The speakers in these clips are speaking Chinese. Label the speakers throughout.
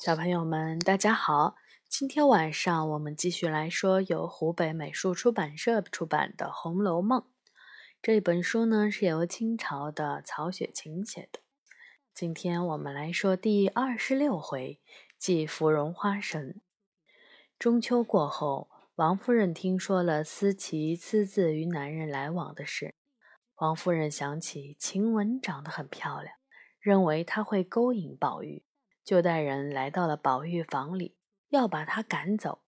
Speaker 1: 小朋友们，大家好！今天晚上我们继续来说由湖北美术出版社出版的《红楼梦》这本书呢，是由清朝的曹雪芹写的。今天我们来说第二十六回，祭芙蓉花神。中秋过后，王夫人听说了思琪私自与男人来往的事。王夫人想起晴雯长得很漂亮，认为她会勾引宝玉。就带人来到了宝玉房里，要把他赶走。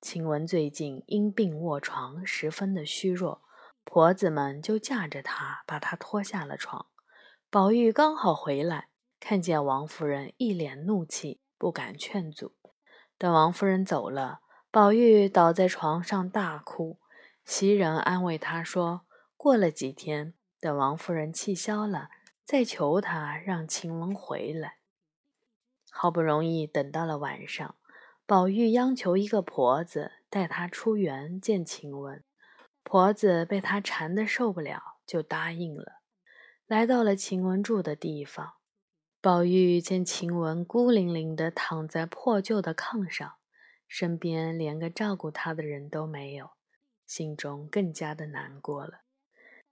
Speaker 1: 晴雯最近因病卧床，十分的虚弱，婆子们就架着她，把她拖下了床。宝玉刚好回来，看见王夫人一脸怒气，不敢劝阻。等王夫人走了，宝玉倒在床上大哭。袭人安慰他说：“过了几天，等王夫人气消了，再求他让晴雯回来。”好不容易等到了晚上，宝玉央求一个婆子带他出园见晴雯。婆子被他缠得受不了，就答应了。来到了晴雯住的地方，宝玉见晴雯孤零零地躺在破旧的炕上，身边连个照顾她的人都没有，心中更加的难过了。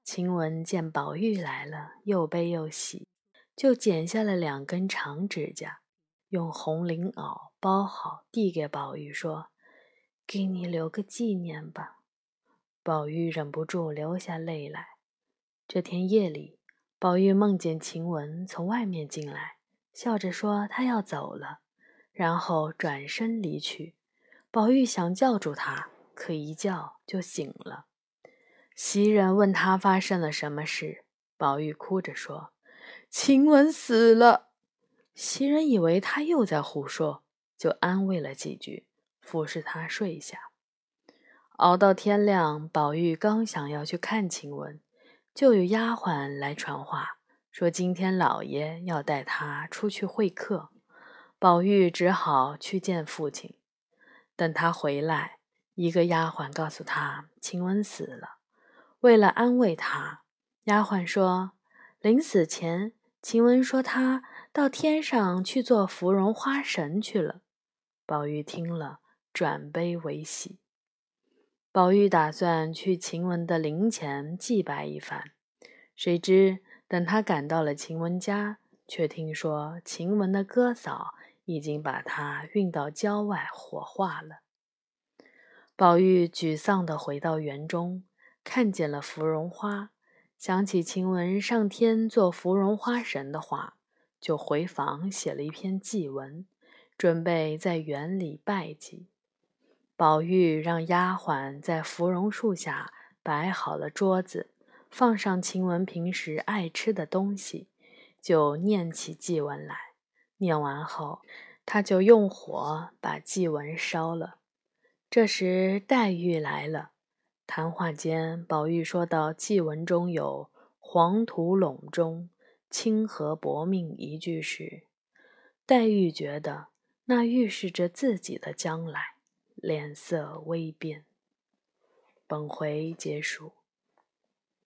Speaker 1: 晴雯见宝玉来了，又悲又喜，就剪下了两根长指甲。用红绫袄包好，递给宝玉说：“给你留个纪念吧。”宝玉忍不住流下泪来。这天夜里，宝玉梦见晴雯从外面进来，笑着说：“她要走了。”然后转身离去。宝玉想叫住她，可一叫就醒了。袭人问他发生了什么事，宝玉哭着说：“晴雯死了。”袭人以为他又在胡说，就安慰了几句，服侍他睡下。熬到天亮，宝玉刚想要去看晴雯，就有丫鬟来传话，说今天老爷要带他出去会客。宝玉只好去见父亲。等他回来，一个丫鬟告诉他晴雯死了。为了安慰他，丫鬟说临死前，晴雯说他。到天上去做芙蓉花神去了。宝玉听了，转悲为喜。宝玉打算去晴雯的灵前祭拜一番，谁知等他赶到了晴雯家，却听说晴雯的哥嫂已经把她运到郊外火化了。宝玉沮丧地回到园中，看见了芙蓉花，想起晴雯上天做芙蓉花神的话。就回房写了一篇祭文，准备在园里拜祭。宝玉让丫鬟在芙蓉树下摆好了桌子，放上晴雯平时爱吃的东西，就念起祭文来。念完后，他就用火把祭文烧了。这时黛玉来了，谈话间，宝玉说到祭文中有“黄土陇中”。清河薄命一句时，黛玉觉得那预示着自己的将来，脸色微变。本回结束。